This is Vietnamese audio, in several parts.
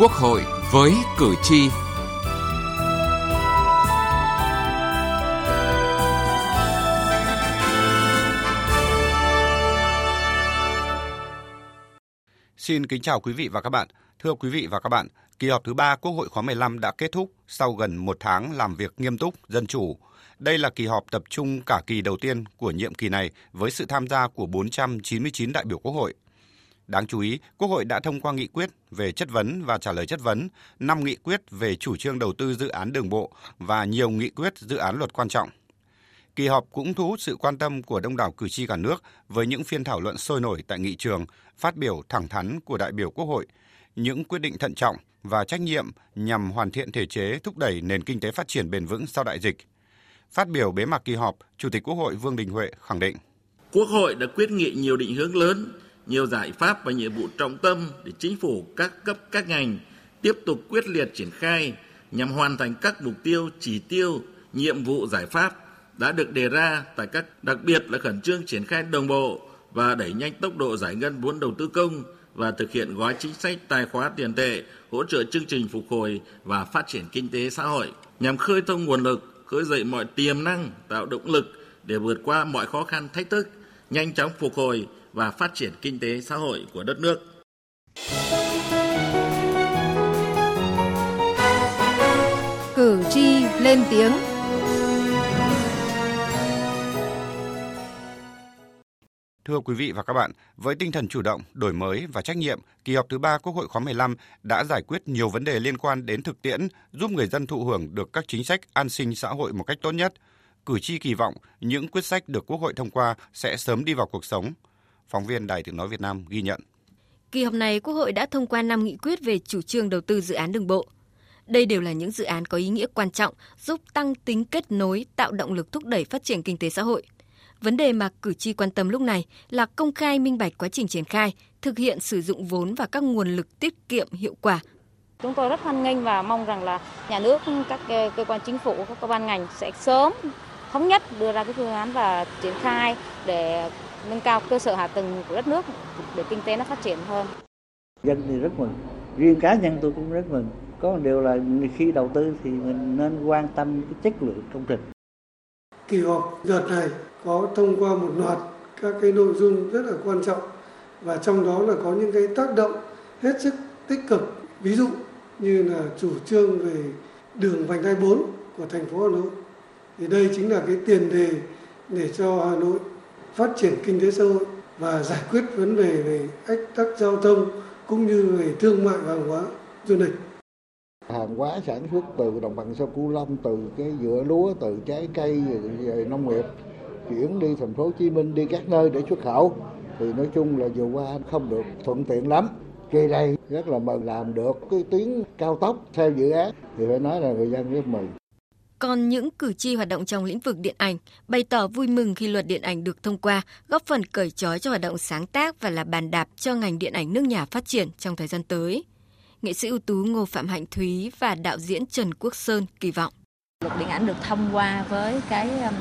Quốc hội với cử tri. Xin kính chào quý vị và các bạn. Thưa quý vị và các bạn, kỳ họp thứ ba Quốc hội khóa 15 đã kết thúc sau gần một tháng làm việc nghiêm túc, dân chủ. Đây là kỳ họp tập trung cả kỳ đầu tiên của nhiệm kỳ này với sự tham gia của 499 đại biểu Quốc hội. Đáng chú ý, Quốc hội đã thông qua nghị quyết về chất vấn và trả lời chất vấn, 5 nghị quyết về chủ trương đầu tư dự án đường bộ và nhiều nghị quyết dự án luật quan trọng. Kỳ họp cũng thu hút sự quan tâm của đông đảo cử tri cả nước với những phiên thảo luận sôi nổi tại nghị trường, phát biểu thẳng thắn của đại biểu Quốc hội, những quyết định thận trọng và trách nhiệm nhằm hoàn thiện thể chế thúc đẩy nền kinh tế phát triển bền vững sau đại dịch. Phát biểu bế mạc kỳ họp, Chủ tịch Quốc hội Vương Đình Huệ khẳng định: Quốc hội đã quyết nghị nhiều định hướng lớn, nhiều giải pháp và nhiệm vụ trọng tâm để chính phủ các cấp các ngành tiếp tục quyết liệt triển khai nhằm hoàn thành các mục tiêu, chỉ tiêu, nhiệm vụ giải pháp đã được đề ra tại các đặc biệt là khẩn trương triển khai đồng bộ và đẩy nhanh tốc độ giải ngân vốn đầu tư công và thực hiện gói chính sách tài khóa tiền tệ hỗ trợ chương trình phục hồi và phát triển kinh tế xã hội nhằm khơi thông nguồn lực, khơi dậy mọi tiềm năng, tạo động lực để vượt qua mọi khó khăn thách thức, nhanh chóng phục hồi và phát triển kinh tế xã hội của đất nước. Cử tri lên tiếng Thưa quý vị và các bạn, với tinh thần chủ động, đổi mới và trách nhiệm, kỳ họp thứ ba Quốc hội khóa 15 đã giải quyết nhiều vấn đề liên quan đến thực tiễn, giúp người dân thụ hưởng được các chính sách an sinh xã hội một cách tốt nhất. Cử tri kỳ vọng những quyết sách được Quốc hội thông qua sẽ sớm đi vào cuộc sống. Phóng viên Đài Tiếng Nói Việt Nam ghi nhận. Kỳ họp này, Quốc hội đã thông qua 5 nghị quyết về chủ trương đầu tư dự án đường bộ. Đây đều là những dự án có ý nghĩa quan trọng, giúp tăng tính kết nối, tạo động lực thúc đẩy phát triển kinh tế xã hội – Vấn đề mà cử tri quan tâm lúc này là công khai minh bạch quá trình triển khai, thực hiện sử dụng vốn và các nguồn lực tiết kiệm hiệu quả. Chúng tôi rất hoan nghênh và mong rằng là nhà nước, các cơ quan chính phủ, các cơ quan ngành sẽ sớm thống nhất đưa ra cái phương án và triển khai để nâng cao cơ sở hạ tầng của đất nước để kinh tế nó phát triển hơn. Dân thì rất mừng, riêng cá nhân tôi cũng rất mừng. Có một điều là khi đầu tư thì mình nên quan tâm cái chất lượng công trình. Kỳ họp đợt này có thông qua một loạt các cái nội dung rất là quan trọng và trong đó là có những cái tác động hết sức tích cực ví dụ như là chủ trương về đường vành đai 4 của thành phố Hà Nội thì đây chính là cái tiền đề để cho Hà Nội phát triển kinh tế xã hội và giải quyết vấn đề về ách tắc giao thông cũng như về thương mại và hàng hóa, du lịch. Hàng hóa sản xuất từ đồng bằng sông Cửu Long, từ cái dựa lúa, từ trái cây, về nông nghiệp, chuyển đi thành phố Hồ Chí Minh, đi các nơi để xuất khẩu. Thì nói chung là vừa qua không được thuận tiện lắm. Kỳ này rất là mừng làm được, cái tuyến cao tốc theo dự án thì phải nói là người dân rất mừng còn những cử tri hoạt động trong lĩnh vực điện ảnh bày tỏ vui mừng khi luật điện ảnh được thông qua, góp phần cởi trói cho hoạt động sáng tác và là bàn đạp cho ngành điện ảnh nước nhà phát triển trong thời gian tới. Nghệ sĩ ưu tú Ngô Phạm Hạnh Thúy và đạo diễn Trần Quốc Sơn kỳ vọng. Luật điện ảnh được thông qua với cái um,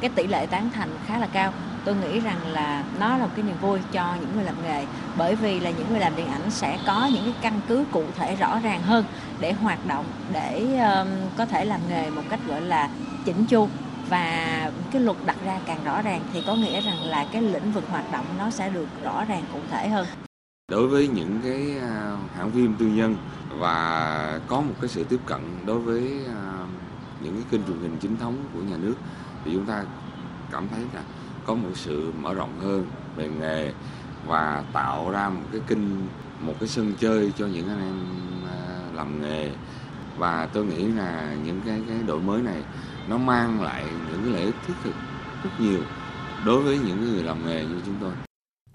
cái tỷ lệ tán thành khá là cao tôi nghĩ rằng là nó là một cái niềm vui cho những người làm nghề bởi vì là những người làm điện ảnh sẽ có những cái căn cứ cụ thể rõ ràng hơn để hoạt động để um, có thể làm nghề một cách gọi là chỉnh chu. Và cái luật đặt ra càng rõ ràng thì có nghĩa rằng là cái lĩnh vực hoạt động nó sẽ được rõ ràng cụ thể hơn. Đối với những cái à, hãng phim tư nhân và có một cái sự tiếp cận đối với à, những cái kênh truyền hình chính thống của nhà nước thì chúng ta cảm thấy là có một sự mở rộng hơn về nghề và tạo ra một cái kinh một cái sân chơi cho những anh em à, làm nghề và tôi nghĩ là những cái cái đổi mới này nó mang lại những cái lợi ích thiết thực rất nhiều đối với những người làm nghề như chúng tôi.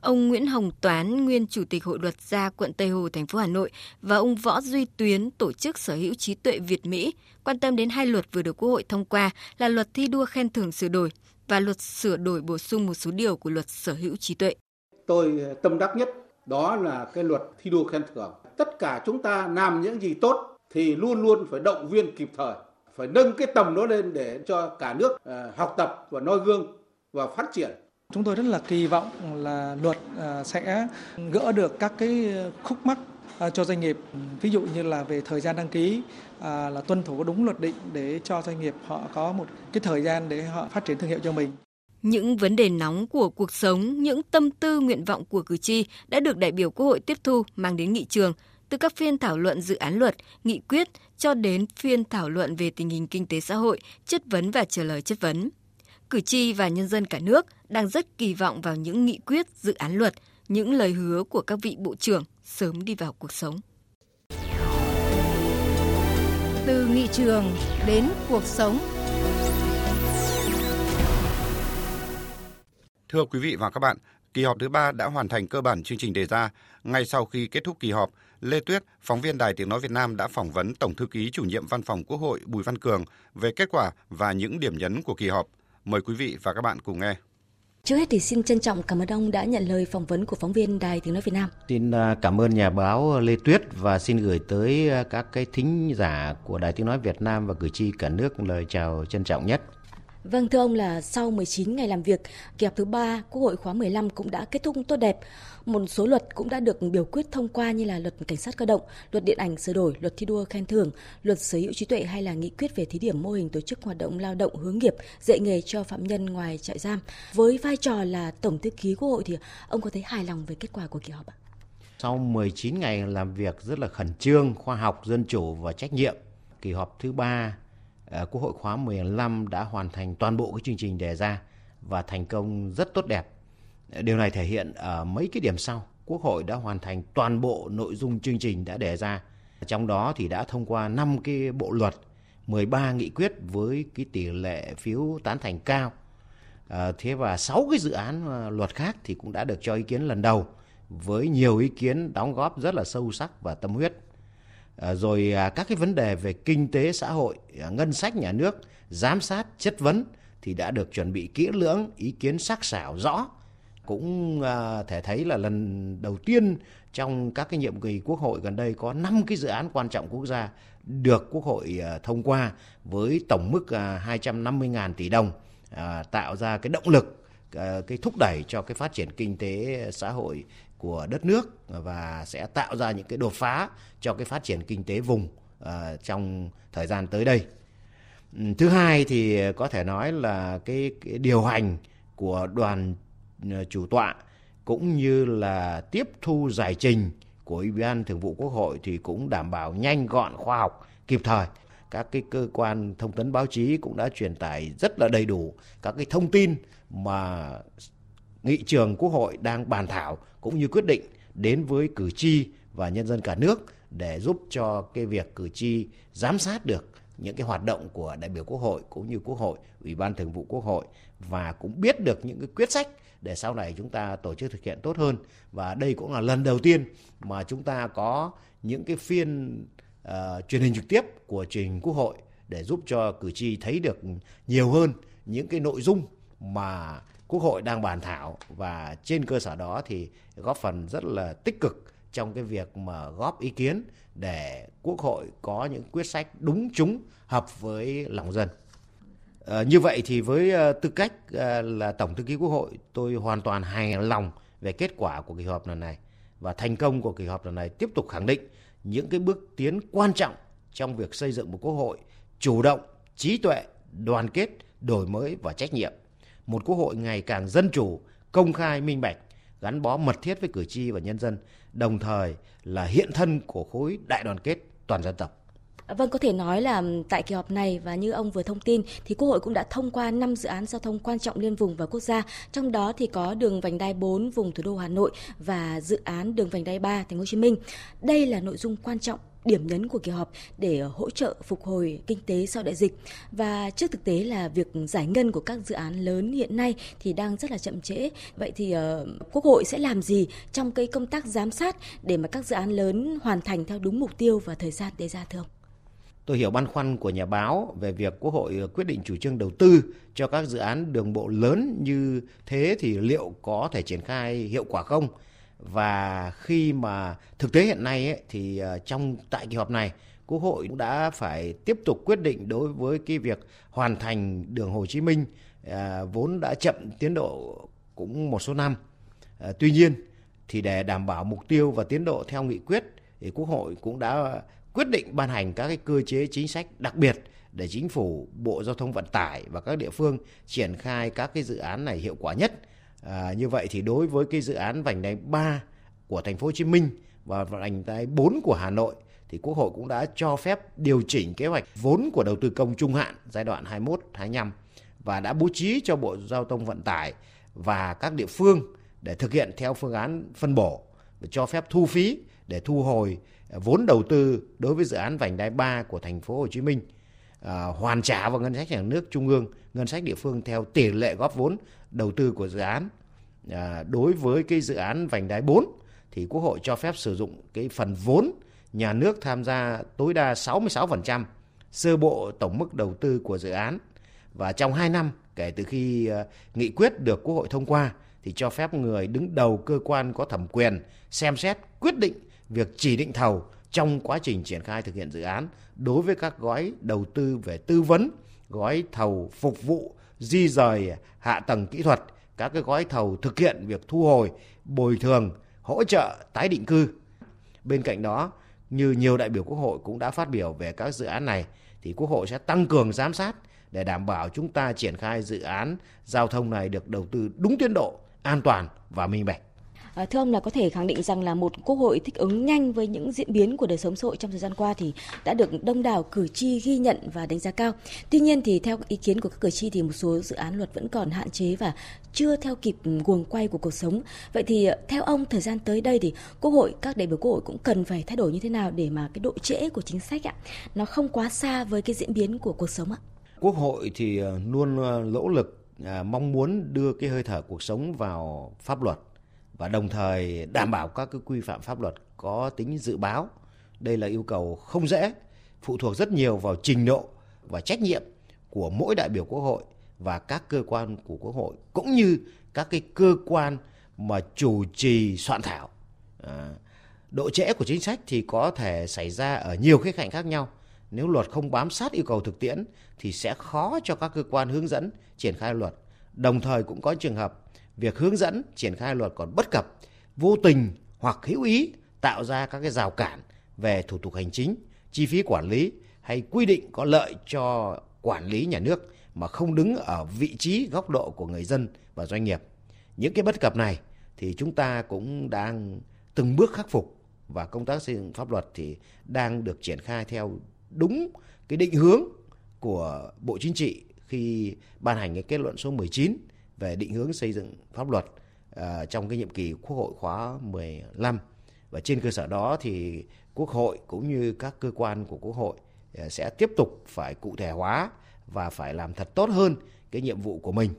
Ông Nguyễn Hồng Toán, nguyên chủ tịch Hội luật gia quận Tây Hồ, thành phố Hà Nội và ông Võ Duy Tuyến, tổ chức sở hữu trí tuệ Việt Mỹ quan tâm đến hai luật vừa được Quốc hội thông qua là luật thi đua khen thưởng sửa đổi và luật sửa đổi bổ sung một số điều của luật sở hữu trí tuệ. Tôi tâm đắc nhất đó là cái luật thi đua khen thưởng. Tất cả chúng ta làm những gì tốt thì luôn luôn phải động viên kịp thời, phải nâng cái tầm đó lên để cho cả nước uh, học tập và noi gương và phát triển. Chúng tôi rất là kỳ vọng là luật uh, sẽ gỡ được các cái khúc mắc À, cho doanh nghiệp. Ừ, ví dụ như là về thời gian đăng ký à, là tuân thủ đúng luật định để cho doanh nghiệp họ có một cái thời gian để họ phát triển thương hiệu cho mình. Những vấn đề nóng của cuộc sống, những tâm tư nguyện vọng của cử tri đã được đại biểu Quốc hội tiếp thu mang đến nghị trường, từ các phiên thảo luận dự án luật, nghị quyết cho đến phiên thảo luận về tình hình kinh tế xã hội, chất vấn và trả lời chất vấn. Cử tri và nhân dân cả nước đang rất kỳ vọng vào những nghị quyết, dự án luật, những lời hứa của các vị bộ trưởng sớm đi vào cuộc sống. Từ nghị trường đến cuộc sống. Thưa quý vị và các bạn, kỳ họp thứ ba đã hoàn thành cơ bản chương trình đề ra. Ngay sau khi kết thúc kỳ họp, Lê Tuyết, phóng viên Đài Tiếng Nói Việt Nam đã phỏng vấn Tổng thư ký chủ nhiệm Văn phòng Quốc hội Bùi Văn Cường về kết quả và những điểm nhấn của kỳ họp. Mời quý vị và các bạn cùng nghe. Trước hết thì xin trân trọng cảm ơn ông đã nhận lời phỏng vấn của phóng viên Đài Tiếng Nói Việt Nam. Xin à, cảm ơn nhà báo à, Lê Tuyết và xin gửi tới à, các cái thính giả của Đài Tiếng Nói Việt Nam và cử tri cả nước lời chào trân trọng nhất. Vâng thưa ông là sau 19 ngày làm việc, kỳ họp thứ ba Quốc hội khóa 15 cũng đã kết thúc tốt đẹp. Một số luật cũng đã được biểu quyết thông qua như là luật cảnh sát cơ động, luật điện ảnh sửa đổi, luật thi đua khen thưởng, luật sở hữu trí tuệ hay là nghị quyết về thí điểm mô hình tổ chức hoạt động lao động hướng nghiệp, dạy nghề cho phạm nhân ngoài trại giam. Với vai trò là tổng thư ký Quốc hội thì ông có thấy hài lòng về kết quả của kỳ họp ạ? Sau 19 ngày làm việc rất là khẩn trương, khoa học, dân chủ và trách nhiệm, kỳ họp thứ ba Ờ, Quốc hội khóa 15 đã hoàn thành toàn bộ cái chương trình đề ra và thành công rất tốt đẹp. Ờ, điều này thể hiện ở mấy cái điểm sau. Quốc hội đã hoàn thành toàn bộ nội dung chương trình đã đề ra. Trong đó thì đã thông qua 5 cái bộ luật, 13 nghị quyết với cái tỷ lệ phiếu tán thành cao. À, thế và 6 cái dự án luật khác thì cũng đã được cho ý kiến lần đầu với nhiều ý kiến đóng góp rất là sâu sắc và tâm huyết. Ờ, rồi à, các cái vấn đề về kinh tế xã hội, à, ngân sách nhà nước, giám sát, chất vấn thì đã được chuẩn bị kỹ lưỡng, ý kiến sắc sảo rõ. Cũng à, thể thấy là lần đầu tiên trong các cái nhiệm kỳ quốc hội gần đây có 5 cái dự án quan trọng quốc gia được quốc hội thông qua với tổng mức 250.000 tỷ đồng tạo ra cái động lực cái thúc đẩy cho cái phát triển kinh tế xã hội của đất nước và sẽ tạo ra những cái đột phá cho cái phát triển kinh tế vùng uh, trong thời gian tới đây. Ừ, thứ hai thì có thể nói là cái, cái điều hành của đoàn ờ, chủ tọa cũng như là tiếp thu giải trình của Ủy ban Thường vụ Quốc hội thì cũng đảm bảo nhanh gọn khoa học kịp thời. Các cái cơ quan thông tấn báo chí cũng đã truyền tải rất là đầy đủ các cái thông tin mà nghị trường Quốc hội đang bàn thảo cũng như quyết định đến với cử tri và nhân dân cả nước để giúp cho cái việc cử tri giám sát được những cái hoạt động của đại biểu Quốc hội cũng như Quốc hội, Ủy ban Thường vụ Quốc hội và cũng biết được những cái quyết sách để sau này chúng ta tổ chức thực hiện tốt hơn. Và đây cũng là lần đầu tiên mà chúng ta có những cái phiên uh, truyền hình trực tiếp của trình Quốc hội để giúp cho cử tri thấy được nhiều hơn những cái nội dung mà Quốc hội đang bàn thảo và trên cơ sở đó thì góp phần rất là tích cực trong cái việc mà góp ý kiến để Quốc hội có những quyết sách đúng chúng hợp với lòng dân. À, như vậy thì với ờ, tư cách ờ, là Tổng thư ký Quốc hội, tôi hoàn toàn hài lòng về kết quả của kỳ họp lần này và thành công của kỳ họp lần này tiếp tục khẳng định những cái bước tiến quan trọng trong việc xây dựng một Quốc hội chủ động, trí tuệ, đoàn kết, đổi mới và trách nhiệm một quốc hội ngày càng dân chủ, công khai, minh bạch, gắn bó mật thiết với cử tri và nhân dân, đồng thời là hiện thân của khối đại đoàn kết toàn dân tộc. Vâng, có thể nói là tại kỳ họp này và như ông vừa thông tin thì Quốc hội cũng đã thông qua 5 dự án giao thông quan trọng liên vùng và quốc gia, trong đó thì có đường vành đai 4 vùng thủ đô Hà Nội và dự án đường vành đai 3 thành phố Hồ Chí Minh. Đây là nội dung quan trọng điểm nhấn của kỳ họp để ờ, hỗ trợ phục hồi kinh tế sau đại dịch. Và trước thực tế là việc giải ngân của các dự án lớn hiện nay thì đang rất là chậm trễ. Vậy thì uh, quốc hội sẽ làm gì trong cái công tác giám sát để mà các dự án lớn hoàn thành theo đúng mục tiêu và thời gian đề ra thưa ông? Tôi hiểu băn khoăn của nhà báo về việc Quốc hội ờ, quyết định chủ trương đầu tư cho các dự án đường bộ lớn như thế thì liệu có thể triển khai hiệu quả không? Và khi mà thực tế hiện nay ấy, thì ờ, trong tại kỳ họp này Quốc hội cũng đã phải tiếp tục quyết định đối với cái việc hoàn thành đường Hồ Chí Minh à, vốn đã chậm tiến độ cũng một số năm. À, tuy nhiên thì để đảm bảo mục tiêu và tiến độ theo nghị quyết thì Quốc hội cũng đã quyết định ban hành các cái cơ chế chính sách đặc biệt để chính phủ, Bộ Giao thông Vận tải và các địa phương triển khai các cái dự án này hiệu quả nhất. À, như vậy thì đối với cái dự án vành đai 3 của thành phố Hồ Chí Minh và vành đai 4 của Hà Nội thì Quốc hội cũng đã cho phép điều chỉnh kế hoạch vốn của đầu tư công trung hạn giai đoạn 21-25 và đã bố trí cho Bộ Giao thông Vận tải và các địa phương để thực hiện theo phương án phân bổ và cho phép thu phí để thu hồi vốn đầu tư đối với dự án vành đai 3 của thành phố Hồ Chí Minh à, hoàn trả vào ngân sách nhà nước trung ương, ngân sách địa phương theo tỷ lệ góp vốn đầu tư của dự án. À, đối với cái dự án vành đai 4 thì Quốc hội cho phép sử dụng cái phần vốn nhà nước tham gia tối đa 66% sơ bộ tổng mức đầu tư của dự án và trong 2 năm kể từ khi uh, nghị quyết được Quốc hội thông qua thì cho phép người đứng đầu cơ quan có thẩm quyền xem xét quyết định việc chỉ định thầu trong quá trình triển khai thực hiện dự án đối với các gói đầu tư về tư vấn, gói thầu phục vụ di rời hạ tầng kỹ thuật, các cái gói thầu thực hiện việc thu hồi, bồi thường, hỗ trợ tái định cư. Bên cạnh đó, như nhiều đại biểu Quốc hội cũng đã phát biểu về các dự án này thì Quốc hội sẽ tăng cường giám sát để đảm bảo chúng ta triển khai dự án giao thông này được đầu tư đúng tiến độ, an toàn và minh bạch. À, thưa ông là có thể khẳng định rằng là một quốc hội thích ứng nhanh với những diễn biến của đời sống xã hội trong thời gian qua thì đã được đông đảo cử tri ghi nhận và đánh giá cao. Tuy nhiên thì theo ý kiến của các cử tri thì một số dự án luật vẫn còn hạn chế và chưa theo kịp guồng quay của cuộc sống. Vậy thì ờ, theo ông thời gian tới đây thì quốc hội các đại biểu quốc hội cũng cần phải thay đổi như thế nào để mà cái độ trễ của chính sách ạ nó không quá xa với cái diễn biến của cuộc sống ạ? Quốc hội thì ờ, luôn nỗ lực à, mong muốn đưa cái hơi thở cuộc sống vào pháp luật và đồng thời đảm bảo các cái quy phạm pháp luật có tính dự báo. Đây là yêu cầu không dễ, phụ thuộc rất nhiều vào trình độ và trách nhiệm của mỗi đại biểu Quốc hội và các cơ quan của Quốc hội cũng như các cái cơ quan mà chủ trì soạn thảo. À, độ trễ của chính sách thì có thể xảy ra ở nhiều khía cạnh khác nhau. Nếu luật không bám sát yêu cầu thực tiễn thì sẽ khó cho các cơ quan hướng dẫn triển khai luật. Đồng thời cũng có trường hợp việc hướng dẫn triển khai luật còn bất cập, vô tình hoặc hữu ý tạo ra các cái rào cản về thủ tục hành chính, chi phí quản lý hay quy định có lợi cho quản lý nhà nước mà không đứng ở vị trí góc độ của người dân và doanh nghiệp. Những cái bất cập này thì chúng ta cũng đang từng bước khắc phục và công tác xây dựng pháp luật thì đang được triển khai theo đúng cái định hướng của Bộ Chính trị khi ban hành cái kết luận số 19 về định hướng xây dựng pháp luật à, trong cái nhiệm kỳ Quốc hội khóa 15 và trên cơ sở đó thì Quốc hội cũng như các cơ quan của Quốc hội à, sẽ tiếp tục phải cụ thể hóa và phải làm thật tốt hơn cái nhiệm vụ của mình.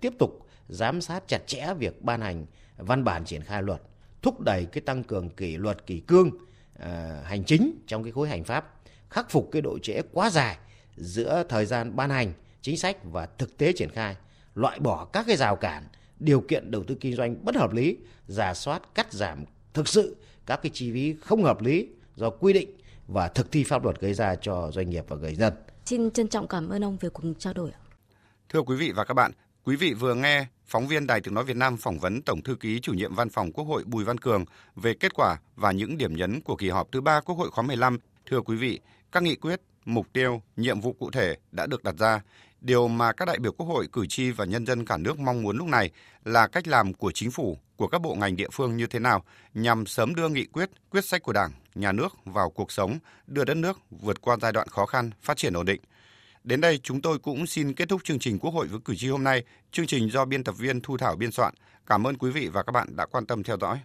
Tiếp tục giám sát chặt chẽ việc ban hành văn bản triển khai luật, thúc đẩy cái tăng cường kỷ luật, kỷ cương à, hành chính trong cái khối hành pháp, khắc phục cái độ trễ quá dài giữa thời gian ban hành chính sách và thực tế triển khai loại bỏ các cái rào cản, điều kiện đầu tư kinh doanh bất hợp lý, giả soát cắt giảm thực sự các cái chi phí không hợp lý do quy định và thực thi pháp luật gây ra cho doanh nghiệp và người dân. Xin trân trọng cảm ơn ông về cuộc trao đổi. Thưa quý vị và các bạn, quý vị vừa nghe phóng viên Đài Tiếng Nói Việt Nam phỏng vấn Tổng Thư ký Chủ nhiệm Văn phòng Quốc hội Bùi Văn Cường về kết quả và những điểm nhấn của kỳ họp thứ ba Quốc hội khóa 15. Thưa quý vị, các nghị quyết, mục tiêu, nhiệm vụ cụ thể đã được đặt ra. Điều mà các đại biểu Quốc hội, cử tri và nhân dân cả nước mong muốn lúc này là cách làm của chính phủ, của các bộ ngành địa phương như thế nào nhằm sớm đưa nghị quyết, quyết sách của Đảng, nhà nước vào cuộc sống, đưa đất nước vượt qua giai đoạn khó khăn, phát triển ổn định. Đến đây chúng tôi cũng xin kết thúc chương trình Quốc hội với cử tri hôm nay. Chương trình do biên tập viên Thu Thảo biên soạn. Cảm ơn quý vị và các bạn đã quan tâm theo dõi.